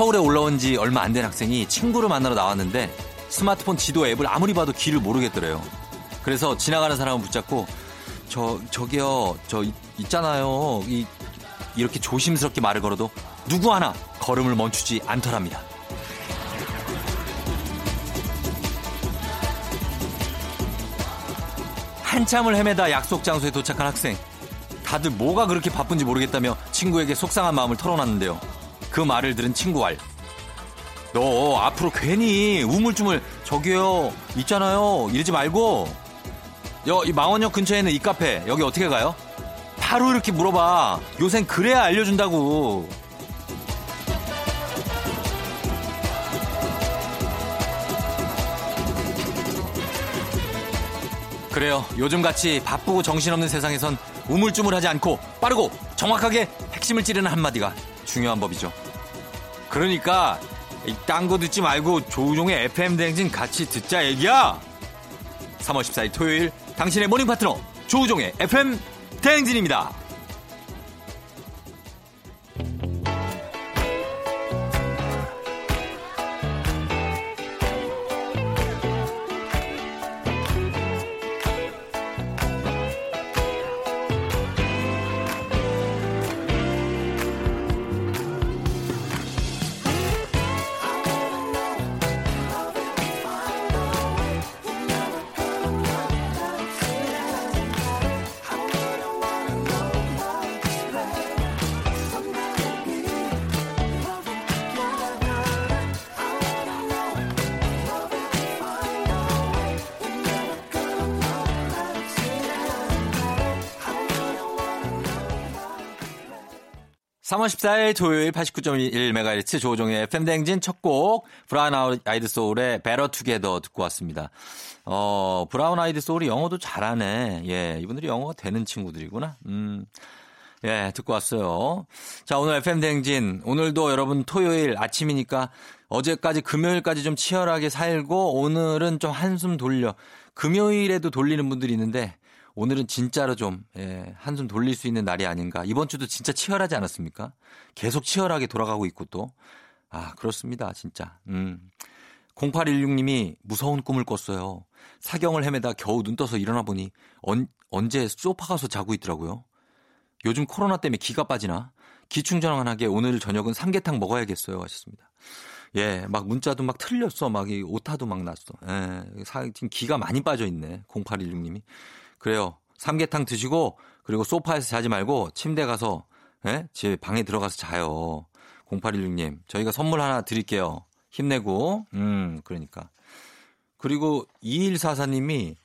서울에 올라온 지 얼마 안 된 학생이 친구를 만나러 나왔는데 스마트폰 지도 앱을 아무리 봐도 길을 모르겠더래요. 그래서 지나가는 사람을 붙잡고 저 저기요 저 있잖아요 이 이렇게 조심스럽게 말을 걸어도 누구 하나 걸음을 멈추지 않더랍니다. 한참을 헤매다 약속 장소에 도착한 학생. 다들 뭐가 그렇게 바쁜지 모르겠다며 친구에게 속상한 마음을 털어놨는데요. 그 말을 들은 친구 알. 너 앞으로 괜히 우물쭈물 저기요 있잖아요 이러지 말고 여 이 망원역 근처에 있는 이 카페 여기 어떻게 가요? 바로 이렇게 물어봐. 요샌 그래야 알려준다고. 그래요. 요즘같이 바쁘고 정신없는 세상에선 우물쭈물하지 않고 빠르고 정확하게 핵심을 찌르는 한마디가 중요한 법이죠. 그러니까 딴 거 듣지 말고 조우종의 FM 대행진 같이 듣자 얘기야. 3월 14일 토요일 당신의 모닝 파트너 조우종의 FM 대행진입니다. 3월 14일 토요일 89.1MHz 조우종의 FM대행진 첫 곡, 브라운 아이드 Together 듣고 왔습니다. 어, 브라운 아이드 소울이 영어도 잘하네. 예, 이분들이 영어가 되는 친구들이구나. 음. 예, 듣고 왔어요. 자, 오늘 FM대행진. 오늘도 여러분 토요일 아침이니까 어제까지 금요일까지 좀 치열하게 살고 오늘은 좀 한숨 돌려. 금요일에도 돌리는 분들이 있는데 오늘은 진짜로 좀 예, 한숨 돌릴 수 있는 날이 아닌가. 이번 주도 진짜 치열하지 않았습니까? 계속 치열하게 돌아가고 있고 또. 아, 그렇습니다. 진짜. 음. 0816님이 무서운 꿈을 꿨어요. 사경을 헤매다 겨우 눈 떠서 일어나 보니 언, 언제 소파 가서 자고 있더라고요. 요즘 코로나 때문에 기가 빠지나? 기충전환하게 오늘 저녁은 삼계탕 먹어야겠어요. 하셨습니다. 예, 막 문자도 막 틀렸어. 막 이 오타도 막 났어. 예, 지금 기가 많이 빠져 있네. 0816님이. 그래요. 삼계탕 드시고 그리고 소파에서 자지 말고 침대 가서 예? 제 방에 들어가서 자요. 0816님, 저희가 선물 하나 드릴게요. 힘내고, 음, 그러니까. 그리고 2144님이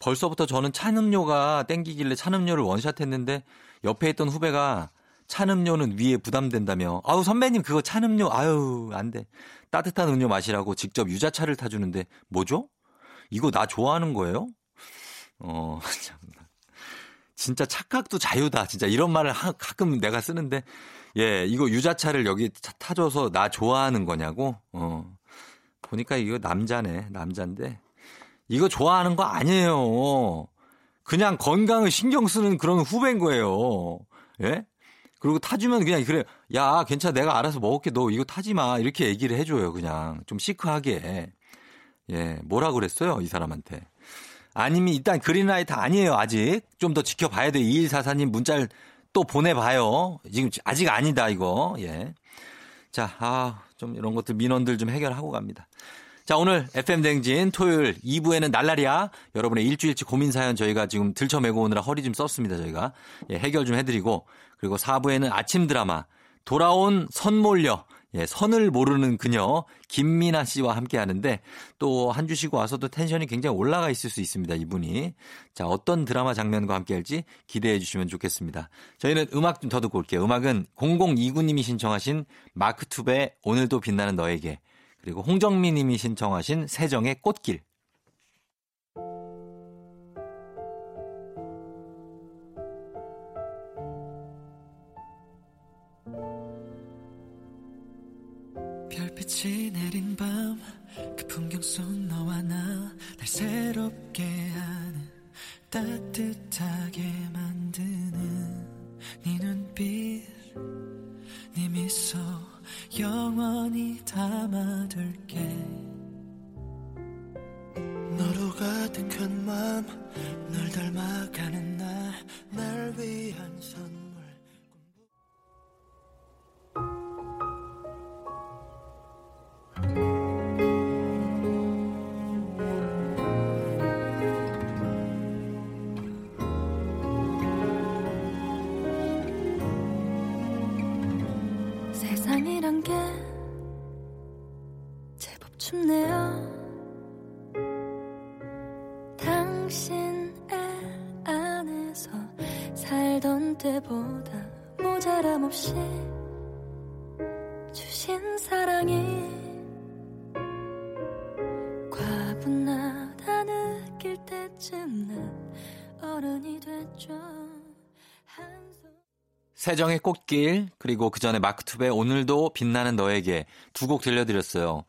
벌써부터 저는 찬 음료가 땡기길래 찬 음료를 원샷 했는데 옆에 있던 후배가 찬 음료는 위에 부담된다며. 아우, 선배님, 그거 찬 음료, 아유, 안 돼. 따뜻한 음료 마시라고 직접 유자차를 타주는데, 뭐죠? 이거 나 좋아하는 거예요? 어, 참. 진짜 착각도 자유다. 진짜 이런 말을 하, 가끔 내가 쓰는데, 예, 이거 유자차를 여기 타줘서 나 좋아하는 거냐고? 어. 보니까 이거 남자네. 남자인데. 이거 좋아하는 거 아니에요. 그냥 건강을 신경 쓰는 그런 후배인 거예요. 예? 그리고 타주면 그냥 그래. 야, 괜찮아. 내가 알아서 먹을게. 너 이거 타지 마. 이렇게 얘기를 해줘요. 그냥. 좀 시크하게. 예. 뭐라 그랬어요? 이 사람한테. 아니면 일단 그린라이트 아니에요, 아직. 좀 더 지켜봐야 돼. 2144님 문자를 또 보내봐요. 지금 아직 아니다, 이거. 예. 자, 아, 좀 이런 것들 민원들 좀 해결하고 갑니다. 자, 오늘 FM댕진 토요일 2부에는 날라리야. 여러분의 일주일치 고민 사연 저희가 지금 들쳐매고 오느라 허리 좀 썼습니다, 저희가. 예, 해결 좀 해드리고. 그리고 4부에는 아침 드라마. 돌아온 선몰려. 예, 선을 모르는 그녀 김민아 씨와 함께 하는데 또 한 주 쉬고 와서도 텐션이 굉장히 올라가 있을 수 있습니다. 이분이. 자, 어떤 드라마 장면과 함께 할지 기대해 주시면 좋겠습니다. 저희는 음악 좀 더 듣고 올게요. 음악은 0029님이 신청하신 마크 투베 오늘도 빛나는 너에게 그리고 홍정민 님이 신청하신 세정의 꽃길 속 너와 나 날 새롭게 하는 따뜻하게 만드는 네 눈빛 네 미소 영원히 담아둘게. 너로 가득한 마음 널 닮아가는 날 날 위한 세상이란 게 제법 춥네요. 당신 애 안에서 살던 때보다 모자람 없이 주신 사랑이 세정의 꽃길 그리고 그 전에 마크 투베 오늘도 빛나는 너에게 두 곡 들려드렸어요.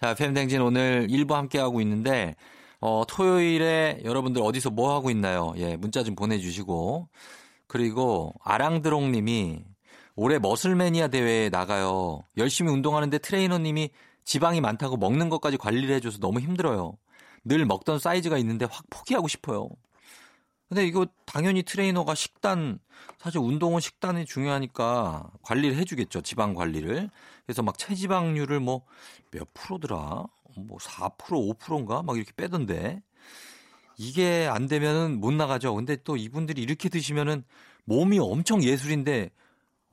자, fem댕진 오늘 일부 함께 하고 있는데 어, 토요일에 여러분들 어디서 뭐 하고 있나요? 예, 문자 좀 보내주시고 그리고 아랑드롱님이 올해 머슬매니아 대회에 나가요. 열심히 운동하는데 트레이너님이 지방이 많다고 먹는 것까지 관리를 해줘서 너무 힘들어요. 늘 먹던 사이즈가 있는데 확 포기하고 싶어요. 근데 이거 당연히 트레이너가 식단 사실 운동은 식단이 중요하니까 관리를 해주겠죠 지방 관리를. 그래서 막 체지방률을 뭐 몇 프로더라? 뭐 4% 5%인가? 막 이렇게 빼던데. 이게 안 되면은 못 나가죠. 근데 또 이분들이 이렇게 드시면은 몸이 엄청 예술인데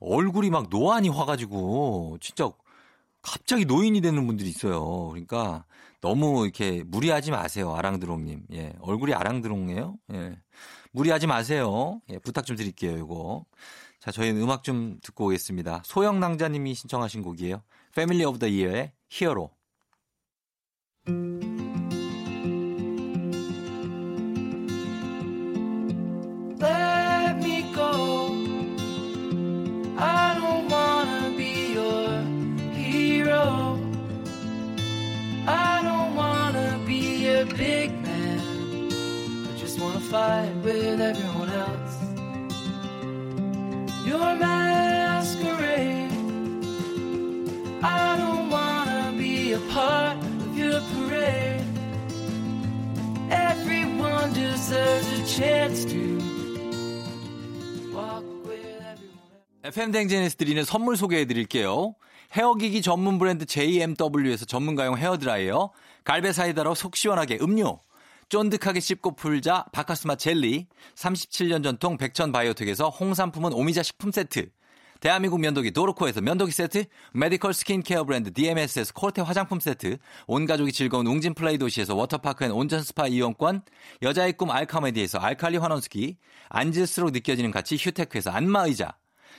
얼굴이 막 노안이 와가지고 진짜 갑자기 노인이 되는 분들이 있어요. 그러니까 너무 이렇게 무리하지 마세요 아랑드롱님 예 얼굴이 아랑드롱이에요 예 무리하지 마세요. 예, 부탁 좀 드릴게요, 이거. 자, 저희는 음악 좀 듣고 오겠습니다. 소영낭자님이 신청하신 곡이에요. Family of the Year의 히어로. Fight with everyone else. Your masquerade. I don't wanna be a part of your parade. Everyone deserves a chance to. FM 댕진에서 드리는 선물 소개해 드릴게요. 헤어기기 전문 브랜드 JMW에서 전문가용 헤어드라이어, 갈배 사이다로 속 시원하게 음료, 쫀득하게 씹고 풀자 박카스맛 젤리, 37년 전통 백천 바이오텍에서 홍삼품은 오미자 식품 세트, 대한민국 면도기 도르코에서 면도기 세트, 메디컬 스킨케어 브랜드 DMS에서 코르테 화장품 세트, 온 가족이 즐거운 웅진 플레이 도시에서 워터파크 and 온천 스파 이용권, 여자의 꿈 알카메디에서 알칼리 환원수기, 앉을수록 느껴지는 가치 휴테크에서 안마의자,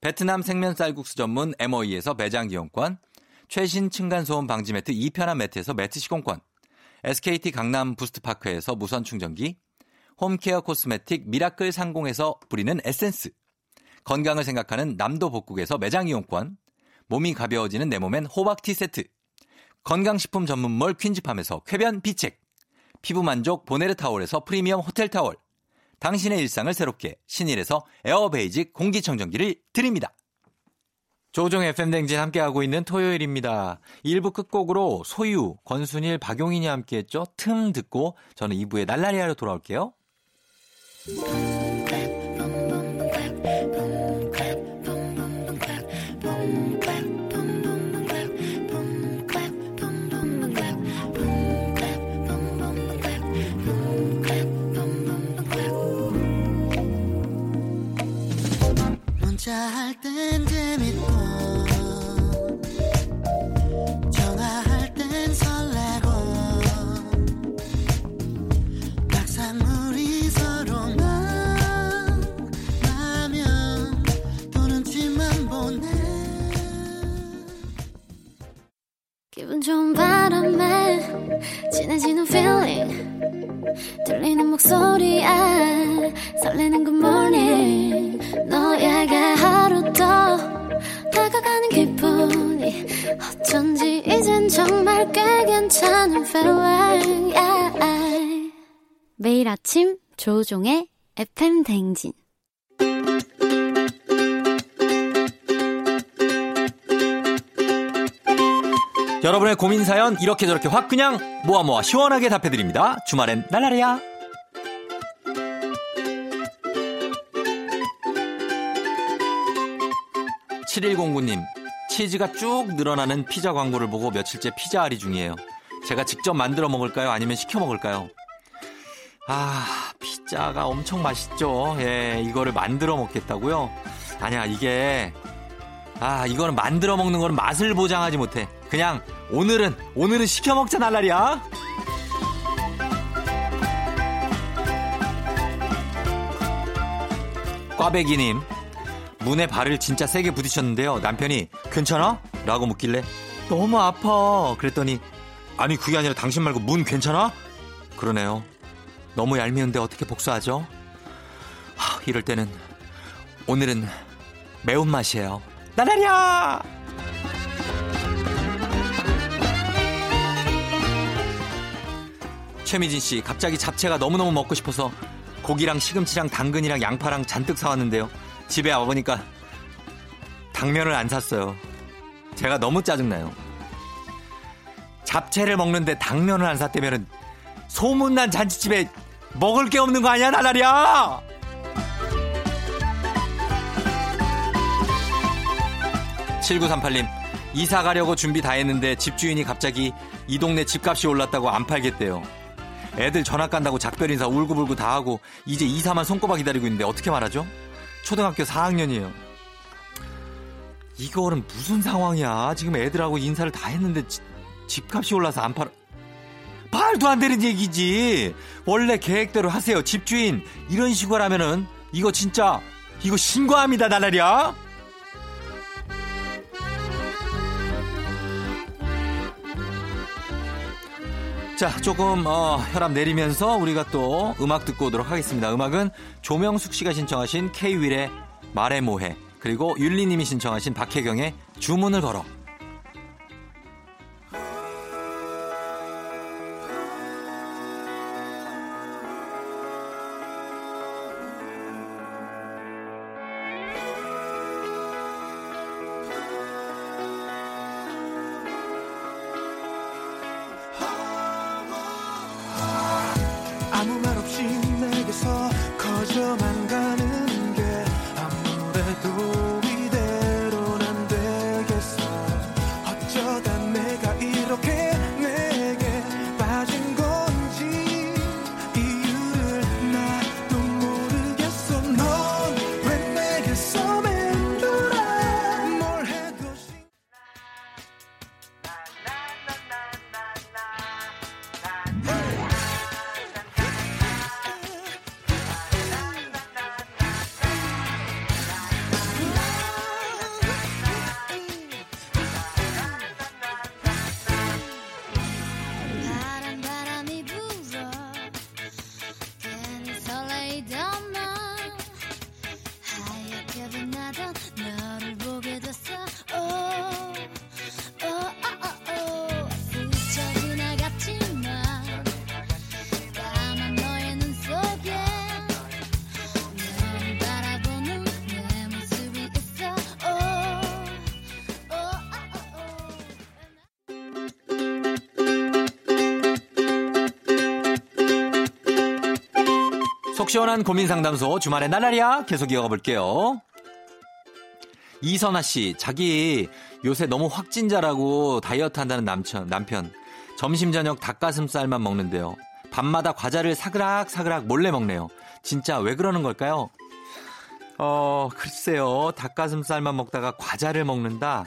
베트남 생면 쌀국수 전문 MOE에서 매장 이용권, 최신 층간소음 방지 매트 2편한 매트에서 매트 시공권, SKT 강남 부스트파크에서 무선 충전기, 홈케어 코스메틱 미라클 상공에서 뿌리는 에센스, 건강을 생각하는 남도 복국에서 매장 이용권, 몸이 가벼워지는 내 몸엔 호박티 세트, 건강식품 전문몰 퀸즈팜에서 쾌변 비책, 피부 만족 보네르 타월에서 프리미엄 호텔 타월, 당신의 일상을 새롭게 신일에서 에어베이직 공기청정기를 드립니다. 조종의 FM댕진 함께하고 있는 토요일입니다. 1부 끝곡으로 소유, 권순일, 박용인이 함께했죠. 틈 듣고 저는 2부에 날라리 하러 돌아올게요. 조종의 FM 댕진 여러분의 고민 사연 이렇게 저렇게 확 그냥 모아 모아 시원하게 답해드립니다. 주말엔 날라리야. 7109님, 치즈가 쭉 늘어나는 피자 광고를 보고 며칠째 피자 알이 중이에요. 제가 직접 만들어 먹을까요? 아니면 시켜 먹을까요? 아, 피자가 엄청 맛있죠. 예, 이거를 만들어 먹겠다고요? 아니야, 이게 아, 이거는 만들어 먹는 거는 맛을 보장하지 못해. 그냥 오늘은 오늘은 시켜 먹자 날라리야. 꽈배기님 문에 발을 진짜 세게 부딪혔는데요. 남편이 괜찮아? 라고 묻길래 너무 아파. 그랬더니 아니 그게 아니라 당신 말고 문 괜찮아? 그러네요. 너무 얄미운데 어떻게 복수하죠? 하, 이럴 때는 오늘은 매운맛이에요. 나라랴! 최미진 씨, 갑자기 잡채가 너무너무 먹고 싶어서 고기랑 시금치랑 당근이랑 양파랑 잔뜩 사왔는데요. 집에 와보니까 당면을 안 샀어요. 제가 너무 짜증나요. 잡채를 먹는데 당면을 안 샀다면 소문난 잔치집에 먹을 게 없는 거 아니야, 나라랴! 7938님, 이사 가려고 준비 다 했는데 집주인이 갑자기 이 동네 집값이 올랐다고 안 팔겠대요. 애들 전학 간다고 작별 인사 울고불고 다 하고 이제 이사만 손꼽아 기다리고 있는데 어떻게 말하죠? 초등학교 4학년이에요. 이거는 무슨 상황이야? 지금 애들하고 인사를 다 했는데 지- 집값이 올라서 안 팔아. 말도 안 되는 얘기지. 원래 계획대로 하세요. 집주인. 이런 식으로 하면은 이거 진짜 이거 신고합니다, 나날이야. 자, 조금 어, 혈압 내리면서 우리가 또 음악 듣고 오도록 하겠습니다. 음악은 조명숙 씨가 신청하신 K-윌의 말해 뭐해 그리고 율리님이 신청하신 박혜경의 주문을 걸어. 속 시원한 고민 상담소 주말에 날라리야 계속 이어가 볼게요. 이선아 씨, 자기 요새 너무 확진자라고 다이어트 한다는 남편, 남편. 점심 저녁 닭가슴살만 먹는데요. 밤마다 과자를 사그락 사그락 몰래 먹네요. 진짜 왜 그러는 걸까요? 어, 글쎄요. 닭가슴살만 먹다가 과자를 먹는다.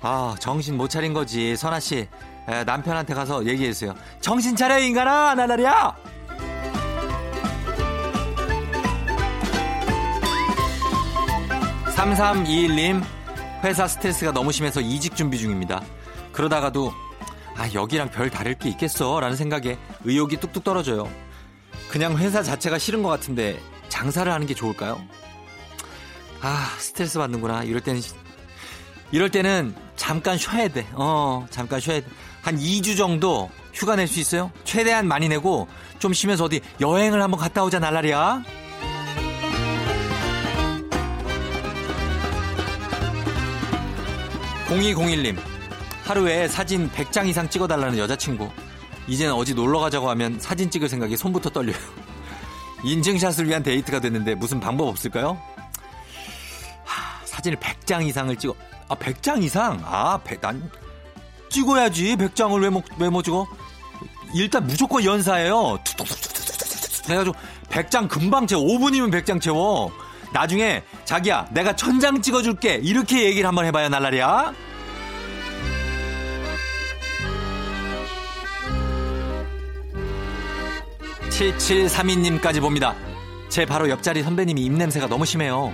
아, 정신 못 차린 거지. 선아 씨, 에, 남편한테 가서 얘기해 주세요. 정신 차려 인간아, 나날이야. 3321님, 회사 스트레스가 너무 심해서 이직 준비 중입니다. 그러다가도 아, 여기랑 별 다를 게 있겠어. 라는 생각에 의욕이 뚝뚝 떨어져요. 그냥 회사 자체가 싫은 것 같은데 장사를 하는 게 좋을까요? 아, 스트레스 받는구나. 이럴 때는, 이럴 때는 잠깐 쉬어야 돼. 어, 잠깐 쉬어야 돼. 한 2주 정도 휴가 낼 수 있어요? 최대한 많이 내고 좀 쉬면서 어디 여행을 한번 갔다 오자, 날라리야. 0201님, 하루에 사진 100장 이상 찍어달라는 여자친구. 이제는 어디 놀러 가자고 하면 사진 찍을 생각이 손부터 떨려요. 인증샷을 위한 데이트가 됐는데 무슨 방법 없을까요? 하, 사진을 100장 이상을 찍어. 아, 100장 이상? 아, 100, 난 찍어야지. 100장을 왜 못, 왜못 찍어? 일단 무조건 연사예요. 툭툭툭툭툭툭툭 해가지고 100장 금방 채워. 5분이면 100장 채워. 나중에 자기야 내가 천장 찍어줄게. 이렇게 얘기를 한번 해봐요 날라리야. 7732님까지 봅니다. 제 바로 옆자리 선배님이 입냄새가 너무 심해요.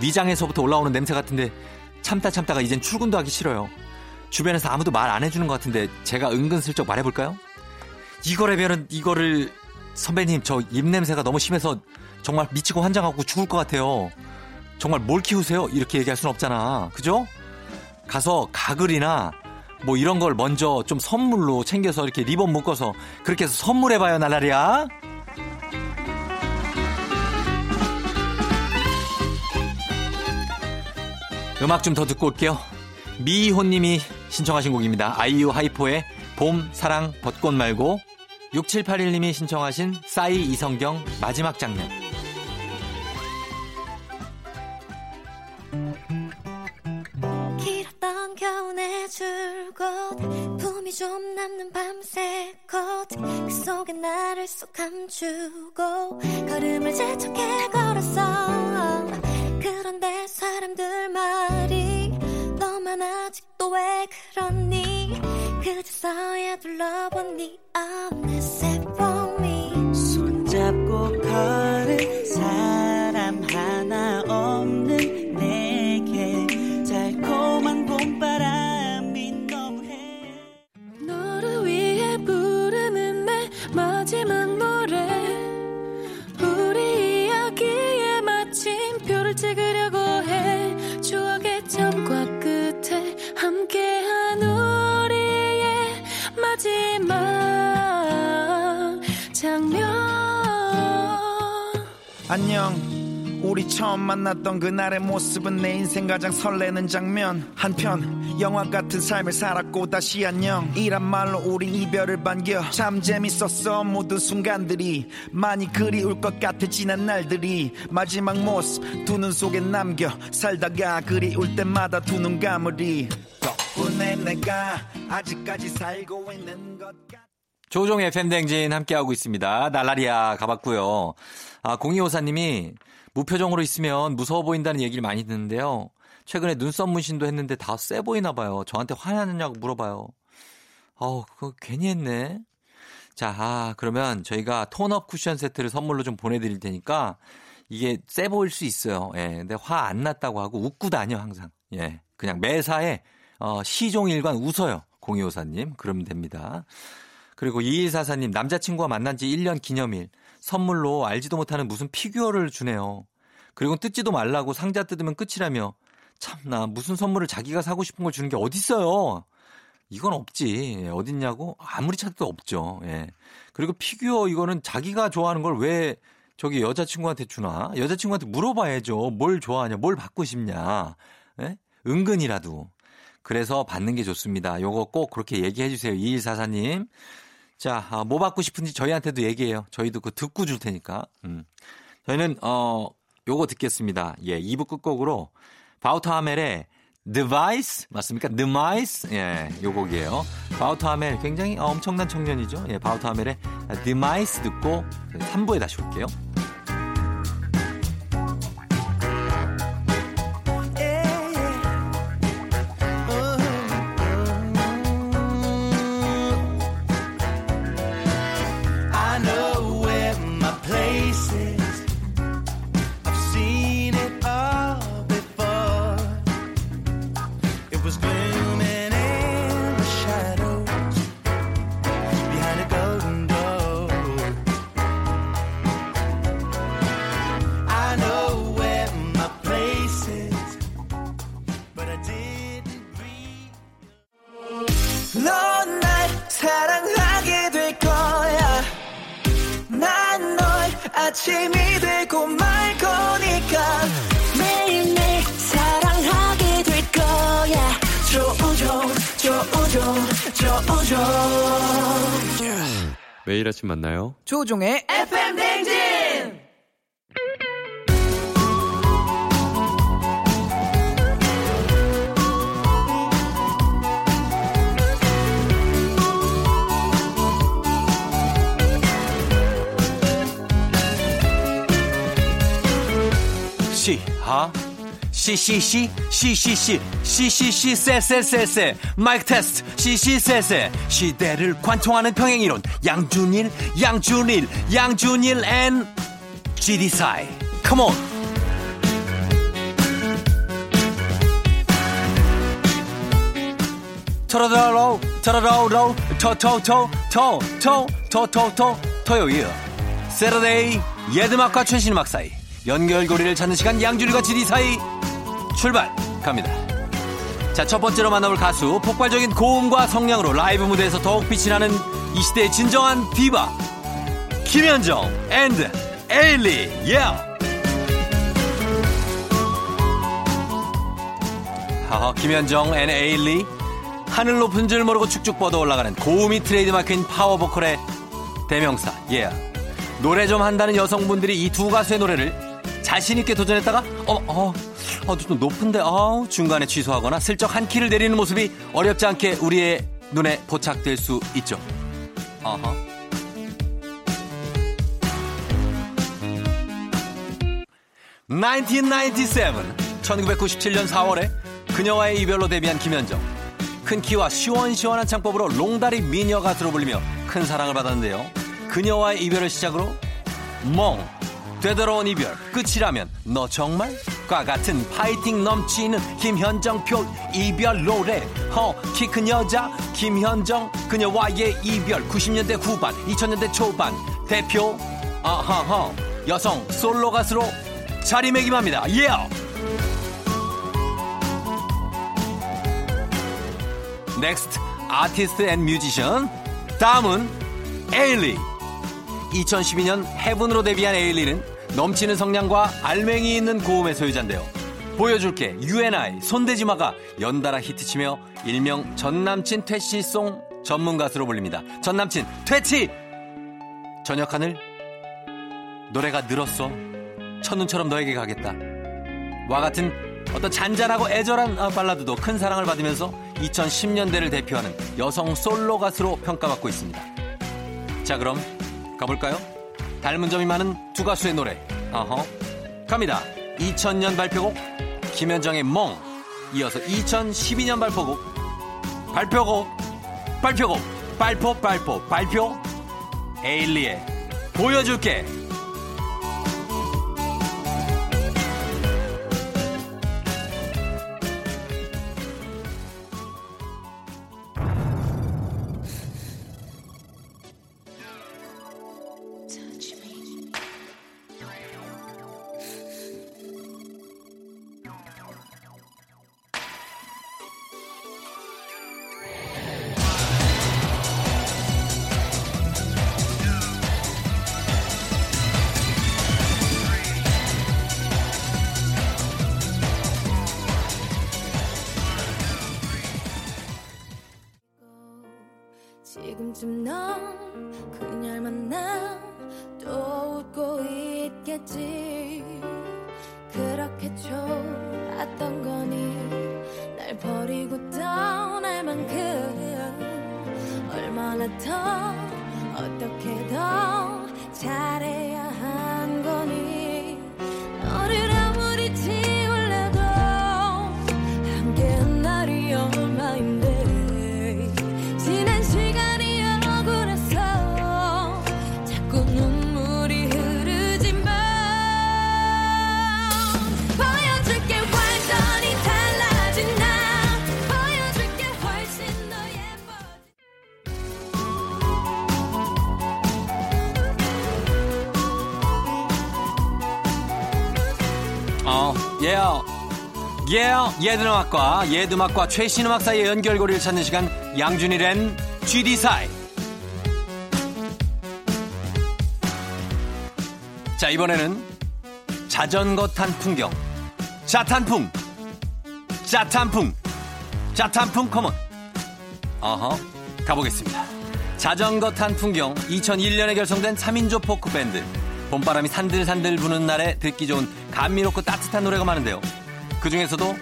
위장에서부터 올라오는 냄새 같은데 참다 참다가 이젠 출근도 하기 싫어요. 주변에서 아무도 말 안 해주는 것 같은데 제가 은근슬쩍 말해볼까요? 이거라면은 이거를 선배님 저 입냄새가 너무 심해서 정말 미치고 환장하고 죽을 것 같아요. 정말 뭘 키우세요? 이렇게 얘기할 순 없잖아. 그죠? 가서 가글이나 뭐 이런 걸 먼저 좀 선물로 챙겨서 이렇게 리본 묶어서 그렇게 해서 선물해봐요 날라리야. 음악 좀 더 듣고 올게요. 미희호님이 신청하신 곡입니다. 아이유 하이포의 봄, 사랑, 벚꽃 말고 6781님이 신청하신 싸이 이성경 마지막 장면. 길었던 겨울의 줄곧 품이 좀 남는 밤새 컷그 속에 나를 쏙 감추고 걸음을 재촉해 걸었어 그런데 사람들 말이 너만 아직도 왜 그러니 그저서야 둘러본 네 어느새 봄이 손잡고 걸은 사람 하나 없는 내게 달콤한 봄바람이 너무해. 너를 위해 부르는 내 마지막 노래. 우리 이야기에 마침표를 찍으려고 해. 추억의 점과 끝에 우리의 마지막 장면. 안녕. 우리 처음 만났던 그날의 모습은 내 인생 가장 설레는 장면. 한편 영화 같은 삶을 살았고 다시 안녕. 이란 말로 우린 이별을 반겨. 참 재밌었어 모든 순간들이. 많이 그리울 것 같아 지난 날들이. 마지막 모습 두 눈 속에 남겨. 살다가 그리울 때마다 두 눈 감으리. 덕분 에 내가 아직까지 살고 있는 것 같아 조종의 팬댕진 함께하고 있습니다. 날라리야 가봤고요. 아, 0254님이 무표정으로 있으면 무서워 보인다는 얘기를 많이 듣는데요. 최근에 눈썹 문신도 했는데 다 쎄 보이나 봐요. 저한테 화나느냐고 물어봐요. 어우, 그거 괜히 했네. 자, 아, 그러면 저희가 톤업 쿠션 세트를 선물로 좀 보내드릴 테니까 이게 쎄 보일 수 있어요. 예. 근데 화 안 났다고 하고 웃고 다녀, 항상. 예. 그냥 매사에, 어, 시종일관 웃어요. 0254님. 그러면 됩니다. 그리고 2144님, 남자친구와 만난 지 1년 기념일. 선물로 알지도 못하는 무슨 피규어를 주네요. 그리고 뜯지도 말라고 상자 뜯으면 끝이라며. 참나, 무슨 선물을 자기가 사고 싶은 걸 주는 게 어딨어요. 이건 없지. 예, 어딨냐고? 아무리 찾아도 없죠. 예. 그리고 피규어 이거는 자기가 좋아하는 걸 왜 저기 여자친구한테 주나? 여자친구한테 물어봐야죠. 뭘 좋아하냐? 뭘 받고 싶냐? 예? 은근이라도. 그래서 받는 게 좋습니다. 요거 꼭 그렇게 얘기해 주세요. 2144님. 자, 아, 뭐 받고 싶은지 저희한테도 얘기해요. 저희도 그 듣고 줄 테니까. 음. 저희는, 어, 요거 듣겠습니다. 예, 2부 끝곡으로 바우터하멜의 Device 맞습니까? Device 예, 요 곡이에요. 바우터하멜 굉장히 엄청난 청년이죠. 예, 바우터하멜의 Device 듣고 3부에 다시 올게요. 매일 아침 만나요. 조종의 FM 시시시 시시시 시시시 쎄쎄쎄쎄 마이크 테스트 시시쎄쎄 시대를 관통하는 평행이론 양준일 양준일 양준일 and GD사이 come on 토로로로 토로로로 토토토토토토토토토 토요일 Saturday 옛 음악과 최신 음악 사이 연결고리를 찾는 시간 양준일과 GD 사이 출발. 갑니다. 자 첫 번째로 만나볼 가수 폭발적인 고음과 성량으로 라이브 무대에서 더욱 빛이 나는 이 시대의 진정한 디바. 김현정 and 에일리 예 하하 김현정 and 에일리 하늘 높은 줄 모르고 축축 뻗어 올라가는 고음이 트레이드마크인 파워 보컬의 대명사 예 노래 좀 한다는 여성분들이 이 두 가수의 노래를 자신 있게 도전했다가 어, 어, 어, 좀 높은데 어, 중간에 취소하거나 슬쩍 한 키를 내리는 모습이 어렵지 않게 우리의 눈에 포착될 수 있죠. 어허. (1997) 1997년 4월에 그녀와의 이별로 데뷔한 김현정. 큰 키와 시원시원한 창법으로 롱다리 미녀 가수로 불리며 큰 사랑을 받았는데요. 그녀와의 이별을 시작으로 멍 되돌아온 이별 끝이라면 너 정말? 과 같은 파이팅 넘치는 김현정표 이별 노래. 허키 큰 여자 김현정 그녀와의 이별. 90년대 후반 2000년대 초반. 대표 아하하. 여성 솔로 가수로 자리매김합니다. 예 next artist and musician 다음은 에일리 2012년 Heaven으로 데뷔한 에일리는 넘치는 성량과 알맹이 있는 고음의 소유자인데요. 보여줄게 UNI 손대지마가 연달아 히트치며 일명 전남친 퇴치송 전문 가수로 불립니다. 전남친 퇴치! 저녁 하늘 노래가 늘었어 첫눈처럼 너에게 가겠다. 와 같은 어떤 잔잔하고 애절한 아, 발라드도 큰 사랑을 받으면서 2010년대를 대표하는 여성 솔로 가수로 평가받고 있습니다. 자 그럼 가볼까요? 닮은 점이 많은 두 가수의 노래. 어허. 갑니다. 2000년 발표곡 김현정의 멍. 이어서 2012년 발표곡 발표곡 발표곡 발표 발표 발표 에일리의 보여줄게. tengo 예요. 예드음악과 예드음악과 최신 음악 사이의 연결고리를 찾는 시간 양준일의 GD 사이. 자, 이번에는 자전거 탄 풍경. 자탄풍. 자탄풍. 자탄풍 컴온. 어허. 가보겠습니다. 자전거 탄 풍경 2001년에 결성된 3인조 포크 밴드. 봄바람이 산들산들 부는 날에 듣기 좋은 감미롭고 따뜻한 노래가 많은데요. 그 중에서도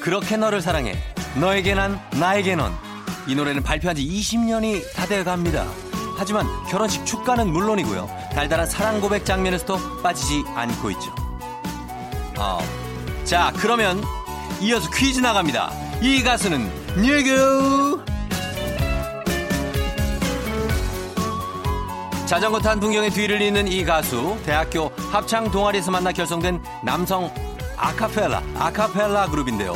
그렇게 너를 사랑해. 너에게 난 나에게 넌. 이 노래는 발표한 지 20년이 다 돼갑니다. 하지만 결혼식 축가는 물론이고요. 달달한 사랑 고백 장면에서도 빠지지 않고 있죠. 어. 자, 그러면 이어서 퀴즈 나갑니다. 이 가수는 누구? 자전거 탄 풍경의 뒤를 잇는 이 가수 대학교 합창 동아리에서 만나 결성된 남성 아카펠라 아카펠라 그룹인데요.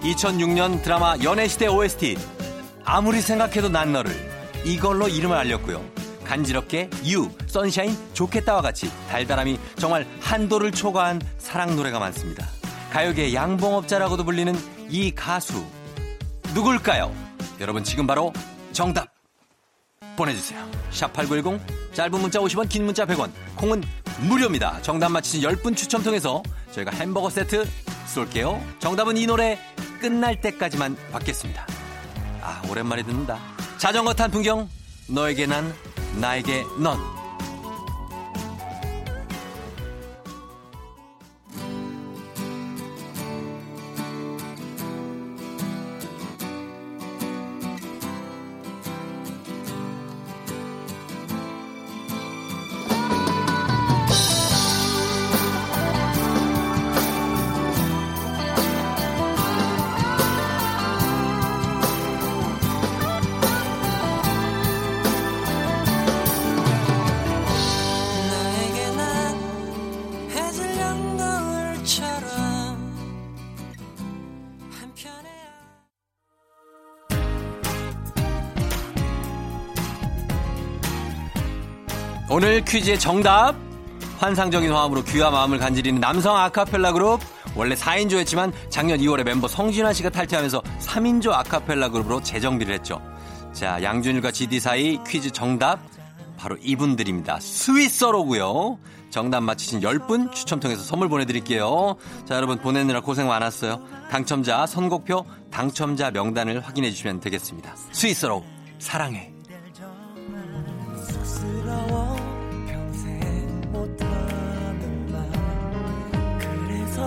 2006년 드라마 연애시대 OST 아무리 생각해도 난 너를 이걸로 이름을 알렸고요. 간지럽게 유, 선샤인, 좋겠다와 같이 달달함이 정말 한도를 초과한 사랑 노래가 많습니다. 가요계 양봉업자라고도 불리는 이 가수 누굴까요? 여러분 지금 바로 정답 보내주세요. 샵 8910 짧은 문자 50원 긴 문자 100원 콩은 무료입니다. 정답 맞히신 10분 추첨 통해서 저희가 햄버거 세트 쏠게요. 정답은 이 노래 끝날 때까지만 받겠습니다. 아 오랜만에 듣는다. 자전거 탄 풍경 너에게 난 나에게 넌 오늘 퀴즈의 정답 환상적인 화음으로 귀와 마음을 간지리는 남성 아카펠라 그룹 원래 4인조였지만 작년 2월에 멤버 성진아 씨가 탈퇴하면서 3인조 아카펠라 그룹으로 재정비를 했죠. 자, 양준일과 GD 사이 퀴즈 정답 바로 이분들입니다. 스위스어로고요. 정답 맞히신 10분 추첨 통해서 선물 보내드릴게요. 자, 여러분 보내느라 고생 많았어요. 당첨자 선곡표 당첨자 명단을 확인해 주시면 되겠습니다. 스위스어로 사랑해.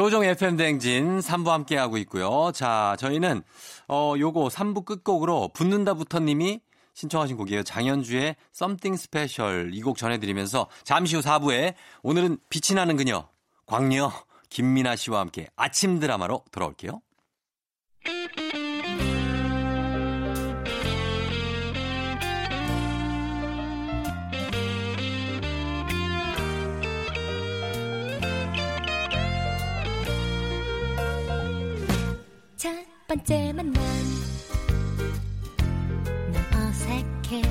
조종 FM 대행진 3부 함께하고 있고요. 자, 저희는, 어, 요거 3부 끝곡으로 붙는다부터 님이 신청하신 곡이에요. 장현주의 Something Special 이 곡 전해드리면서 잠시 후 4부에 오늘은 빛이 나는 그녀, 광녀, 김민아 씨와 함께 아침 드라마로 돌아올게요. 번째 만남 난 어색해.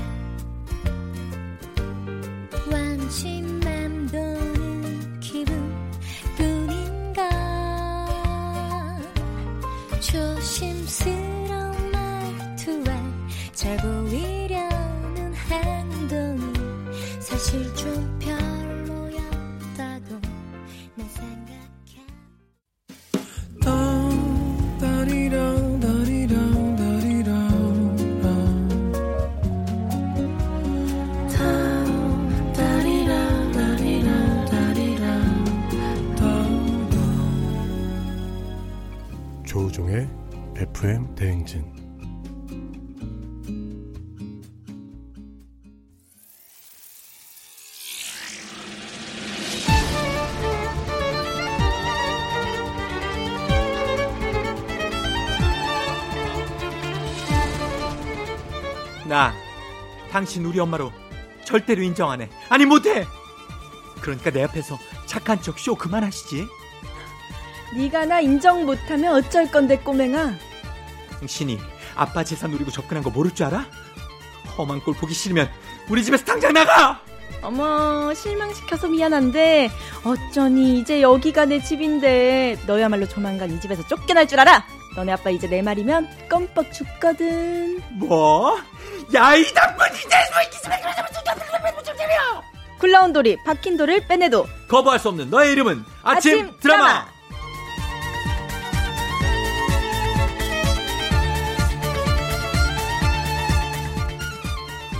완치 맴도는 기분 뿐인가 조심스러운 말투와 잘 보이 FM 대행진 나 당신 우리 엄마로 절대로 인정 안 해. 아니 못해. 그러니까 내 앞에서 착한 척 쇼 그만하시지. 네가 나 인정 못하면 어쩔 건데 꼬맹아. 당신이 아빠 재산 노리고 접근한 거 모를 줄 알아? 험한 꼴 보기 싫으면 우리 집에서 당장 나가! 어머 실망시켜서 미안한데 어쩌니 이제 여기가 내 집인데 너야말로 조만간 이 집에서 쫓겨날 줄 알아. 너네 아빠 이제 내 말이면 껌뻑 죽거든. 뭐? 야 이 나쁜 이제 굴러온 돌이 박힌 돌을 빼내도 거부할 수 없는 너의 이름은 아침, 아침 드라마. 드라마.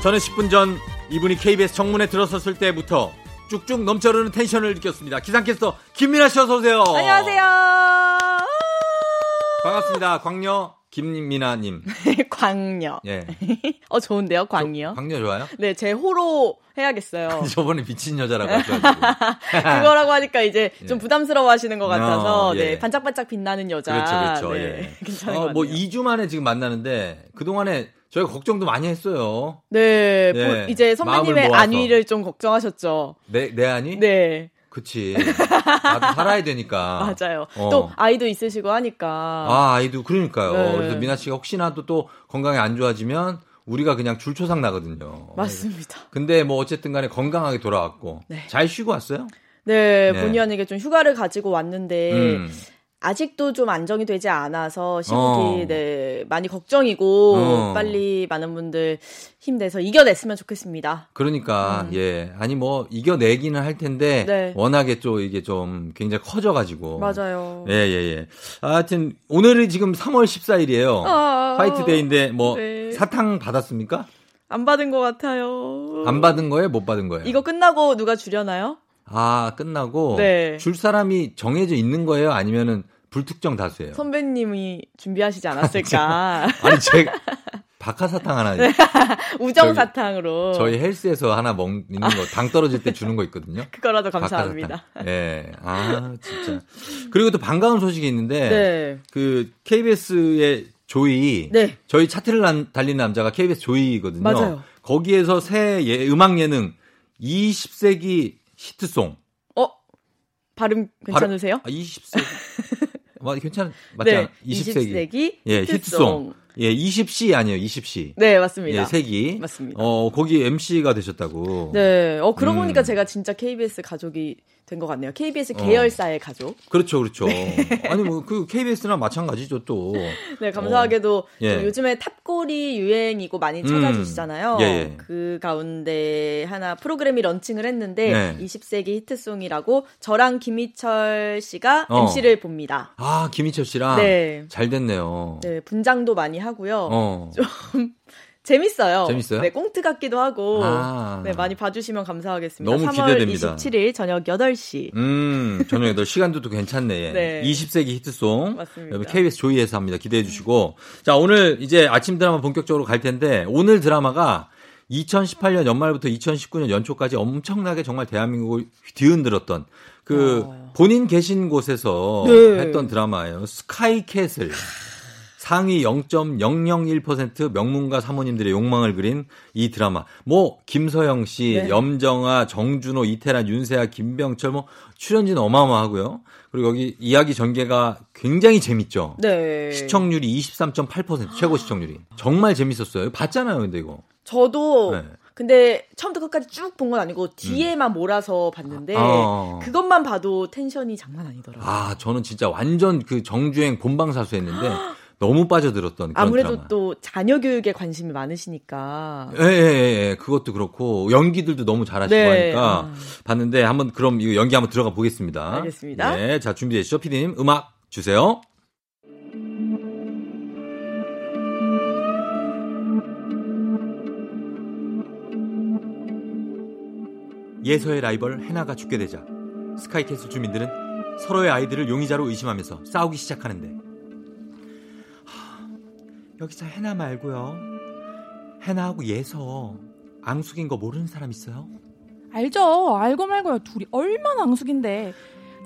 저는 10분 전 이분이 KBS 정문에 들어섰을 때부터 쭉쭉 넘쳐흐르는 텐션을 느꼈습니다. 기상캐스터 김민아 씨 어서 오세요. 안녕하세요. 반갑습니다. 광녀 김민아님. 광녀. 예. 어 좋은데요, 광녀. 광녀 좋아요? 네, 제 호로 해야겠어요. 저번에 미친 여자라고 하셔가지고. 그거라고 하니까 이제 좀 부담스러워 하시는 것 같아서, 어, 예. 네, 반짝반짝 빛나는 여자. 그렇죠, 그렇죠. 네, 예. 괜찮은 어, 것뭐 같아요. 2주 만에 지금 만나는데 그 동안에 저희가 걱정도 많이 했어요. 네, 예. 보- 이제 선배님의. 안위를 좀 걱정하셨죠. 내, 내 아니? 네, 그치. 나도 살아야 되니까. 맞아요. 어. 또 아이도 있으시고 하니까. 아, 아이도 그러니까요. 네. 그래서 미나 씨가 혹시나도 또 건강이 안 좋아지면 우리가 그냥 줄초상 나거든요. 맞습니다. 근데 뭐 어쨌든 간에 건강하게 돌아왔고 네. 잘 쉬고 왔어요? 네, 네. 본의 아니게 좀 휴가를 가지고 왔는데 음. 아직도 좀 안정이 되지 않아서 시국이 어. 네, 많이 걱정이고 어. 빨리 많은 분들 힘내서 이겨냈으면 좋겠습니다. 그러니까 예 아니 뭐 이겨내기는 할 텐데 음. 네. 워낙에 또 이게 좀 굉장히 커져가지고 맞아요. 예예 예 하여튼 오늘이 지금 3월 14일이에요 아, 화이트데이인데 뭐 네. 사탕 받았습니까? 안 받은 것 같아요. 안 받은 거예요? 못 받은 거예요? 이거 끝나고 누가 주려나요? 아 끝나고 네. 줄 사람이 정해져 있는 거예요? 아니면은 불특정 다수예요? 선배님이 준비하시지 않았을까? 아니 제가 박하사탕 하나 우정 저기, 사탕으로 저희 헬스에서 하나 먹는 거당 떨어질 때 주는 거 있거든요. 그거라도 감사합니다. 예. 아, 진짜. 그리고 또 반가운 소식이 있는데 네. 그 KBS의 조이 네. 저희 차트를 난- 달리는 남자가 KBS 조이거든요. 맞아요. 거기에서 새 예, 음악 예능 20세기 히트송. 어? 발음 괜찮으세요? 아, 20세기. 뭐 괜찮 맞지 네. 않아? 20세기. 20세기 예, 히트송. 히트송. 예, 20시 아니에요. 20시. 네, 맞습니다. 예, 세기. 맞습니다. 어, 거기 MC가 되셨다고. 네. 어, 그러고 음. 보니까 제가 진짜 KBS 가족이 된 것 같네요. KBS 어. 계열사의 가족. 그렇죠, 그렇죠. 아니 뭐 그 KBS랑 마찬가지죠 또. 네, 감사하게도 예. 좀 요즘에 탑골이 유행이고 많이 음. 찾아주시잖아요. 예, 예. 그 가운데 하나 프로그램이 런칭을 했는데 네. 20세기 히트송이라고 저랑 김희철 씨가 어. MC를 봅니다. 아 김희철 씨랑 네. 잘 됐네요. 네, 분장도 많이 하고요. 어. 재밌어요. 재밌어요? 네, 꽁트 같기도 하고. 아. 네, 많이 봐주시면 감사하겠습니다. 너무 3월 기대됩니다. 27일 저녁 8시. 음, 저녁에 너 시간도 또 괜찮네. 네. 20세기 히트송. 맞습니다. KBS 조이에서 합니다. 기대해 주시고. 자, 오늘 이제 아침 드라마 본격적으로 갈 텐데 오늘 드라마가 2018년 연말부터 2019년 연초까지 엄청나게 정말 대한민국을 뒤흔들었던 그 본인 계신 곳에서 네. 했던 드라마예요. 스카이 캐슬. 상위 0.001% 명문가 사모님들의 욕망을 그린 이 드라마. 뭐 김서영 씨, 네. 염정아, 정준호, 이태란, 윤세아, 김병철 뭐 출연진 어마어마하고요. 그리고 여기 이야기 전개가 굉장히 재밌죠. 네. 시청률이 23.8% 최고 시청률이. 정말 재밌었어요. 봤잖아요, 근데 이거. 저도 네. 근데 처음부터 끝까지 쭉 본 건 아니고 뒤에만 몰아서 봤는데 어. 그것만 봐도 텐션이 장난 아니더라고요. 아, 저는 진짜 완전 그 정주행 본방사수 했는데 너무 빠져들었던 그런 아무래도 드라마. 또 자녀 교육에 관심이 많으시니까. 예, 예, 예, 예. 그것도 그렇고 연기들도 너무 잘하시고 네. 하니까 아. 봤는데 한번 그럼 이거 연기 한번 들어가 보겠습니다. 알겠습니다. 네, 자 준비되시죠, 피디님 음악 주세요. 예서의 라이벌 해나가 죽게 되자 스카이캐슬 주민들은 서로의 아이들을 용의자로 의심하면서 싸우기 시작하는데 하, 여기서 해나 말고요. 해나하고 예서 앙숙인 거 모르는 사람 있어요? 알죠. 알고 말고요. 둘이 얼마나 앙숙인데.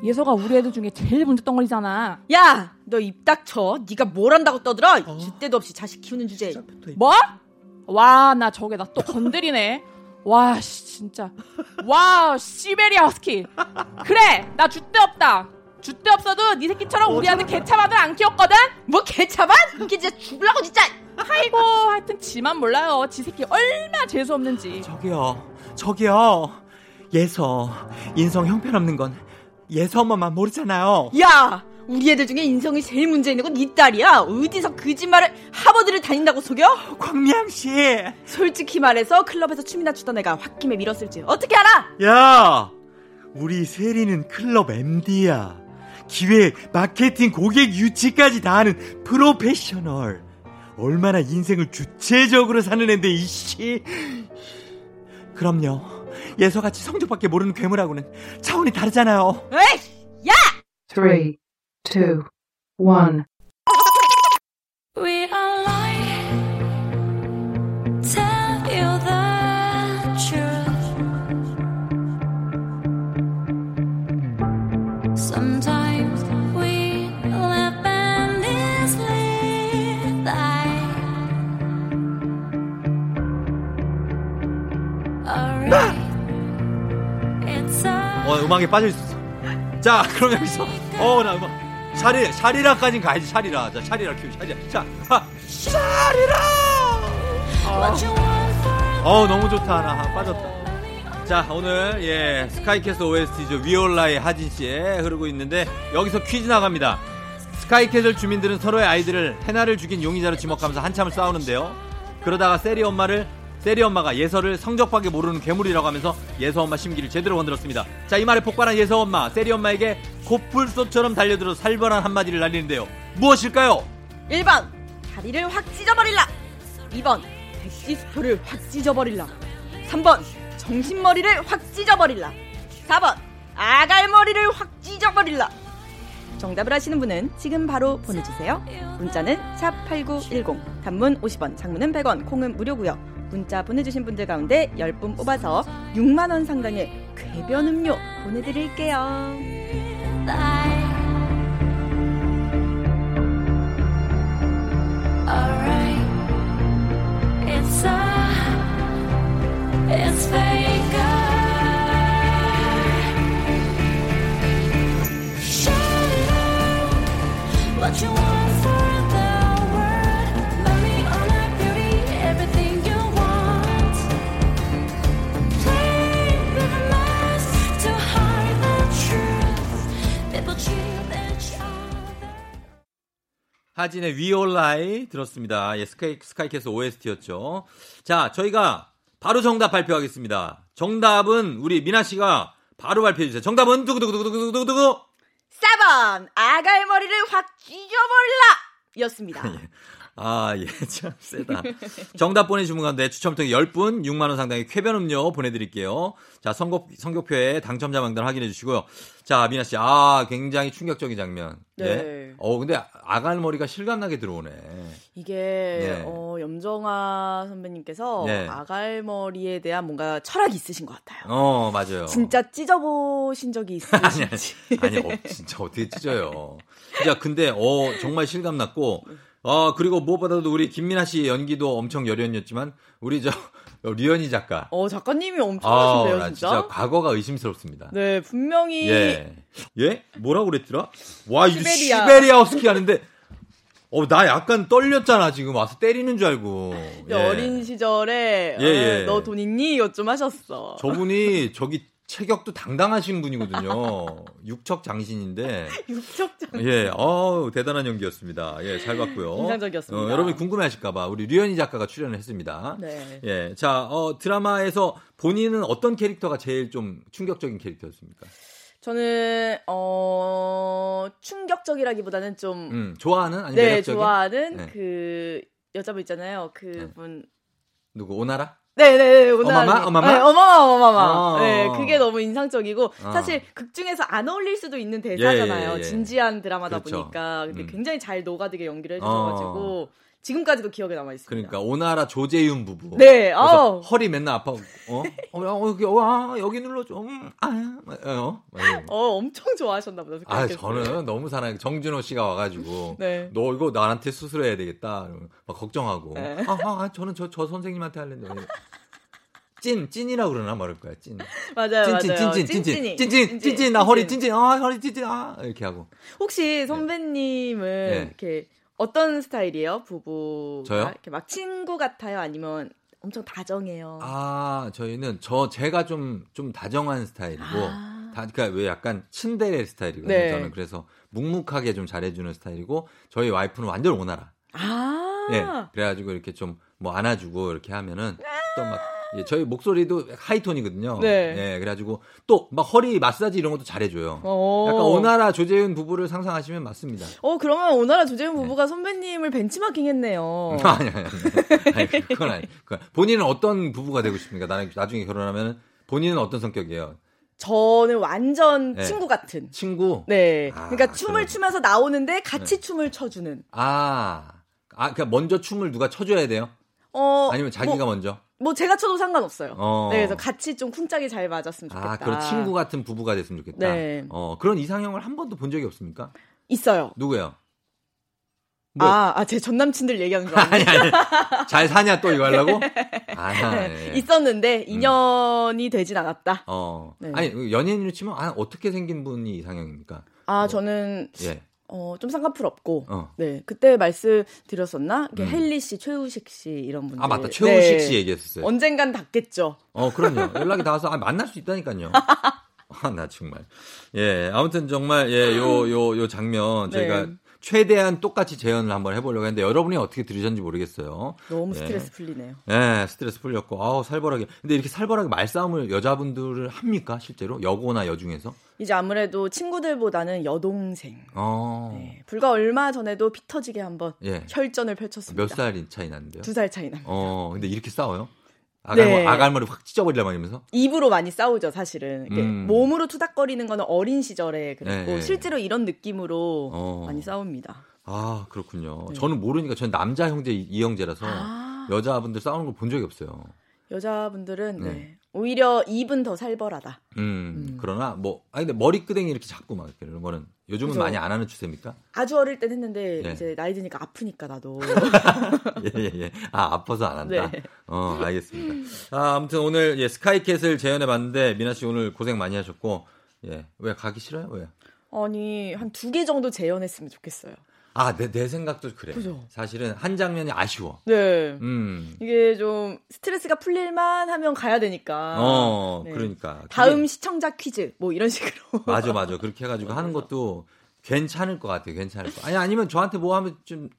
예서가 우리 애들 중에 제일 문제덩어리잖아. 야, 너 입 닥쳐. 네가 뭘 한다고 떠들어? 줏대도 없이 자식 키우는 주제에. 뭐? 와, 나 저게 나 또 건드리네. 와, 씨, 진짜. 와, 시베리아 허스키. 그래, 나 줏대 없다. 줏대 없어도 네 새끼처럼 우리 아들 개차반을 안 키웠거든? 뭐 개차반? 이게 진짜 죽으려고 진짜. 아이고, 하여튼 지만 몰라요. 지 새끼 얼마나 재수 없는지. 저기요, 저기요. 예서, 인성 형편없는 건 예서 엄마만 모르잖아요. 야, 우리 애들 중에 인성이 제일 문제 있는 건 네 딸이야. 어디서 거짓말을 하버드를 다닌다고 속여? 광미양 씨. 솔직히 말해서 클럽에서 춤이나 추던 애가 홧김에 밀었을지 어떻게 알아? 야, 우리 세리는 클럽 MD야. 기획, 마케팅, 고객 유치까지 다 하는 프로페셔널. 얼마나 인생을 주체적으로 사는 앤데, 이씨. 그럼요. 예서같이 성적밖에 모르는 괴물하고는 차원이 다르잖아요. 에이! 야! 3, 2, 1. 음악에 빠져 있었어. 자, 그럼 여기서 어, 나 음악 샤리 샤리라까진 가야지. 샤리라. 자, 샤리라 큐. 샤리라. 자, 하, 샤리라. for 어, 너무 좋다. 나 빠졌다. 자, 오늘 예, 스카이캐슬 OST죠. 위올라의 하진 씨에 흐르고 있는데 여기서 퀴즈 나갑니다. 스카이캐슬 주민들은 서로의 아이들을 해나를 죽인 용의자로 지목하면서 한참을 싸우는데요. 그러다가 세리 엄마를 세리 엄마가 예서를 성적밖에 모르는 괴물이라고 하면서 예서 엄마 심기를 제대로 건드렸습니다. 자, 이 말에 폭발한 예서 엄마, 세리 엄마에게 코뿔소처럼 달려들어 살벌한 한마디를 날리는데요. 무엇일까요? 1번 다리를 확 찢어버릴라 2번 백지수표를 확 찢어버릴라 3번 정신머리를 확 찢어버릴라 4번 아갈머리를 확 찢어버릴라 정답을 아시는 분은 지금 바로 보내주세요 문자는 샵8910 단문 50원 장문은 100원 콩은 무료고요 문자 보내주신 분들 가운데 10분 뽑아서 6만원 상당의 궤변 음료 보내드릴게요. Alright, 하진의 위올라이 들었습니다. 예, 스카이, 스카이캐스 OST였죠. 자, 저희가 바로 정답 발표하겠습니다. 정답은 우리 미나 씨가 바로 발표해 주세요. 정답은 두구두구두구두구두구 4번 아갈머리를 확 찢어버릴라 였습니다 아, 예, 참 세다. 정답 보내주신 분 가운데 추첨 통해 10분 6만원 상당의 쾌변 음료 보내드릴게요. 자, 선곡, 선곡표에 당첨자 명단 확인해 주시고요. 자, 미나 씨, 아, 굉장히 충격적인 장면. 네. 예. 어, 근데 아갈 머리가 실감나게 들어오네. 이게 네. 어, 염정아 선배님께서 네. 아갈 머리에 대한 뭔가 철학이 있으신 것 같아요. 어, 맞아요. 진짜 찢어보신 적이 아니, 있으신지. 아니, 아니, 어, 진짜 어떻게 찢어요. 야, 근데, 어, 정말 실감났고, 어, 그리고 무엇보다도 우리 김민아 씨 연기도 엄청 여련이었지만, 우리 저, 류현희 작가. 어 작가님이 엄청 아, 진짜. 진짜 과거가 의심스럽습니다. 네, 분명히 예. 예? 뭐라고 그랬더라? 와, 이 시베리아. 시베리아 허스키 하는데, 어, 나 약간 떨렸잖아, 지금. 와서 때리는 줄 알고. 예. 어린 시절에 예, 예. 너돈 있니? 이것 좀 하셨어. 저분이 저기 체격도 당당하신 분이거든요. 육척 장신인데. 육척장. 예, 어 대단한 연기였습니다. 예, 잘 봤고요. 인상적이었습니다. 어, 여러분이 궁금해하실까봐 우리 류현희 작가가 출연을 했습니다. 네. 예, 자, 어, 드라마에서 본인은 어떤 캐릭터가 제일 좀 충격적인 캐릭터였습니까? 저는 어 충격적이라기보다는 좀 음, 좋아하는 아니 네, 매력적인 좋아하는 네. 그 여자분 있잖아요. 그분 누구 오나라? 네네네 어마마? 어마마? 네, 어마마 어마마 어. 네 그게 너무 인상적이고 어. 사실 극 중에서 안 어울릴 수도 있는 대사잖아요 예, 예, 예. 진지한 드라마다 그렇죠. 보니까 근데 음. 굉장히 잘 녹아들게 연기를 해주셔가지고 지금까지도 기억에 남아 있습니다. 그러니까 오나라 조재윤 부부. 네, 아우. 허리 맨날 아파고 어, 어, 어 여기 어, 아, 여기 눌러줘. 음, 아, 어, 막 이러고. 어, 엄청 좋아하셨나 보다. 아. 저는 너무 사랑해. 정준호 씨가 와가지고, 네. 너 이거 나한테 수술해야 되겠다. 막 걱정하고, 네. 아, 아, 아, 저는 저, 저 선생님한테 할랬는데. 찐, 찐이라고 그러나 말할 거야, 찐. 맞아요, 찐찐, 맞아요. 찐찐, 찐찐. 찐찐, 찐찐, 나 허리 찐찐, 아, 허리 찐찐, 아, 이렇게 하고. 혹시 선배님은 네. 이렇게 어떤 스타일이에요? 부부가 저요? 이렇게 막 친구 같아요? 아니면 엄청 다정해요? 아, 저희는 저 제가 좀좀 다정한 스타일이고 아. 다 그러니까 왜 약간 친데레 스타일이거든요. 네. 저는 그래서 묵묵하게 좀 잘해주는 스타일이고 저희 와이프는 완전 오나라. 아. 예. 그래가지고 이렇게 좀 뭐 안아주고 이렇게 하면은 또막 예, 저희 목소리도 하이톤이거든요. 네. 예, 그래가지고 또 막 허리 마사지 이런 것도 잘해줘요. 어. 약간 오나라 조재윤 부부를 상상하시면 맞습니다. 어, 그러면 오나라 조재훈 부부가 선배님을 벤치마킹 했네요. 아니, 아니, 아니. 아니, 그건 아니. 그건. 본인은 어떤 부부가 되고 싶습니까? 나는 나중에 결혼하면 본인은 어떤 성격이에요? 저는 완전 네. 친구 같은. 친구? 네. 아, 그러니까 춤을 그럼. 추면서 나오는데 같이 춤을 춰주는. 아, 아, 그러니까 먼저 춤을 누가 쳐줘야 돼요? 어. 아니면 자기가 뭐, 먼저? 뭐 제가 쳐도 상관없어요. 어. 네, 그래서 같이 좀 쿵짝이 잘 맞았으면 좋겠다. 아, 그런 친구 같은 부부가 됐으면 좋겠다. 네. 어, 그런 이상형을 한 번도 본 적이 없습니까? 있어요. 누구요? 뭐? 아, 아, 제 전 남친들 얘기하는 거? 아니, 아니. 잘 사냐 또 이거 하려고? 아, 예. 음. 있었는데 인연이 되진 않았다. 어. 네. 아니, 연예인으로 치면, 아, 어떻게 생긴 분이 이상형입니까? 아, 저는 예. 어, 좀 쌍꺼풀 없고. 어. 네. 그때 말씀드렸었나? 음. 헬리 씨, 최우식 씨 이런 분들. 아, 맞다. 최우식 네. 씨 얘기했었어요. 언젠간 닿겠죠. 어, 그럼요. 연락이 닿아서 아, 만날 수 있다니까요. 아, 나 정말. 예, 아무튼 정말 예, 요 요 요 장면 네. 저희가 최대한 똑같이 재현을 한번 해보려고 했는데 여러분이 어떻게 들으셨는지 모르겠어요. 너무 예. 스트레스 풀리네요. 예, 스트레스 풀렸고, 아우, 살벌하게. 근데 이렇게 살벌하게 말싸움을 여자분들을 합니까, 실제로? 여고나 여중에서? 이제 아무래도 친구들보다는 여동생. 어, 네. 불과 얼마 전에도 피 터지게 한번 예. 혈전을 펼쳤습니다. 몇 살이 차이 나는데요? 두 살 차이 납니다. 어, 근데 이렇게 싸워요? 아갈머, 네. 아갈머리 확 찢어버리려고 하면서? 입으로 많이 싸우죠, 사실은. 음. 몸으로 투닥거리는 거는 어린 시절에 그랬고 네. 실제로 이런 느낌으로 어. 많이 싸웁니다. 아, 그렇군요. 네. 저는 모르니까, 전 남자 형제 이- 이형제라서 아. 여자분들 싸우는 걸 본 적이 없어요. 여자분들은 네. 네. 오히려 입은 더 살벌하다. 음, 그러나 뭐, 아니, 근데 머리끄댕이 이렇게 잡고 막 이렇게 이런 거는 요즘은 그죠. 많이 안 하는 추세입니까? 아주 어릴 땐 했는데 네. 이제 나이 드니까 아프니까 나도. 예, 예, 예. 아, 아파서 안 한다. 네. 어, 알겠습니다. 아, 아무튼 오늘 예, 스카이캣을 재현해 봤는데 미나 씨 오늘 고생 많이 하셨고 예. 왜 가기 싫어요? 왜? 아니 한 두 개 정도 재현했으면 좋겠어요. 아, 내, 내 생각도 그래. 그죠. 사실은 한 장면이 아쉬워. 네. 음. 이게 좀 스트레스가 풀릴만 하면 가야 되니까. 어, 네. 그러니까. 그게- 다음 시청자 퀴즈 뭐 이런 식으로. 맞아, 맞아. 그렇게 해가지고 하는 것도 괜찮을 것 같아요. 괜찮을 거. 아니, 아니면 저한테 뭐 하면 좀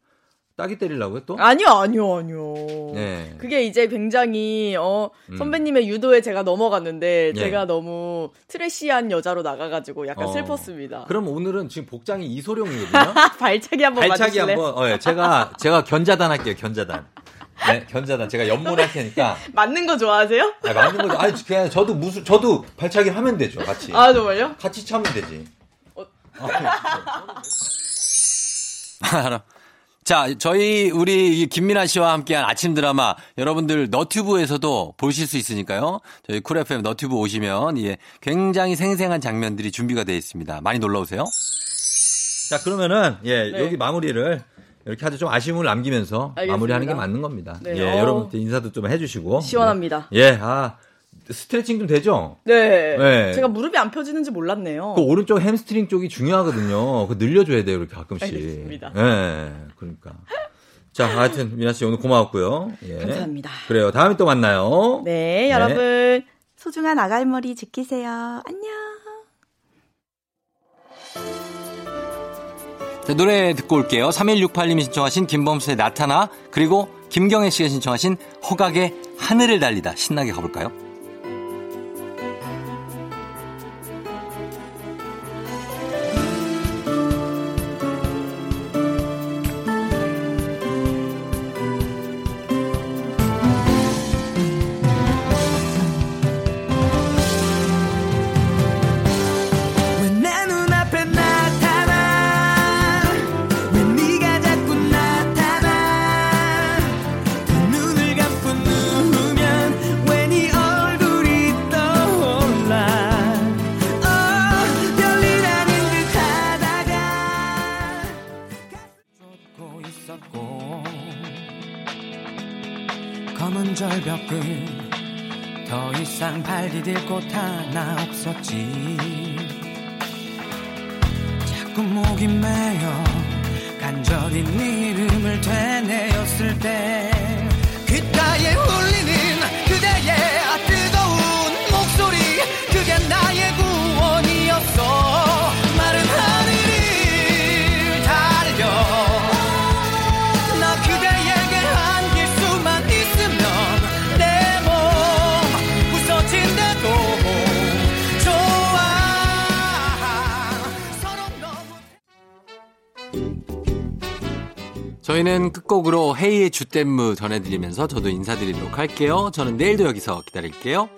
따기 때리려고요, 또? 아니요, 아니요, 아니요. 네. 그게 이제 굉장히 어 음. 선배님의 유도에 제가 넘어갔는데 예. 제가 너무 트래시한 여자로 나가가지고 약간 어. 슬펐습니다. 그럼 오늘은 지금 복장이 이소룡이거든요. 발차기 한번 발차기 맞으실래요? 한번, 어, 예. 제가, 제가 견자단 할게요, 견자단. 네, 견자단. 제가 연문할 테니까. 맞는 거 좋아하세요? 아, 맞는 거죠. 아니, 그냥 저도 무슨, 저도 발차기 하면 되죠, 같이. 아 정말요? 같이 차면 되지. 어. 자, 저희 우리 이 김민아 씨와 함께한 아침 드라마 여러분들 너튜브에서도 보실 수 있으니까요. 저희 쿨 FM 너튜브 오시면 예, 굉장히 생생한 장면들이 준비가 되어 있습니다. 많이 놀러 오세요. 자, 그러면은 예, 네. 여기 마무리를 이렇게 아주 좀 아쉬움을 남기면서 알겠습니다. 마무리하는 게 맞는 겁니다. 네. 예, 어. 여러분들 인사도 좀 해주시고 시원합니다. 예, 아 스트레칭 좀 되죠? 네. 네. 제가 무릎이 안 펴지는지 몰랐네요. 그 오른쪽 햄스트링 쪽이 중요하거든요. 그 늘려줘야 돼요, 이렇게 가끔씩. 알겠습니다. 예, 그러니까. 자, 하여튼 미나 씨 오늘 고마웠고요. 예. 감사합니다. 그래요. 다음에 또 만나요. 네, 여러분 소중한 아갈머리 지키세요. 안녕. 자, 노래 듣고 올게요. 3168님이 신청하신 김범수의 나타나 그리고 김경애 씨가 신청하신 허각의 하늘을 달리다 신나게 가볼까요? 있었고 검은 절벽은 더 이상 발 디딜 곳 하나 없었지. 자꾸 목이 메어 간절히 네 이름을 되뇌었을 때 저희는 끝곡으로 헤이의 주댐무 전해드리면서 저도 인사드리도록 할게요. 저는 내일도 여기서 기다릴게요.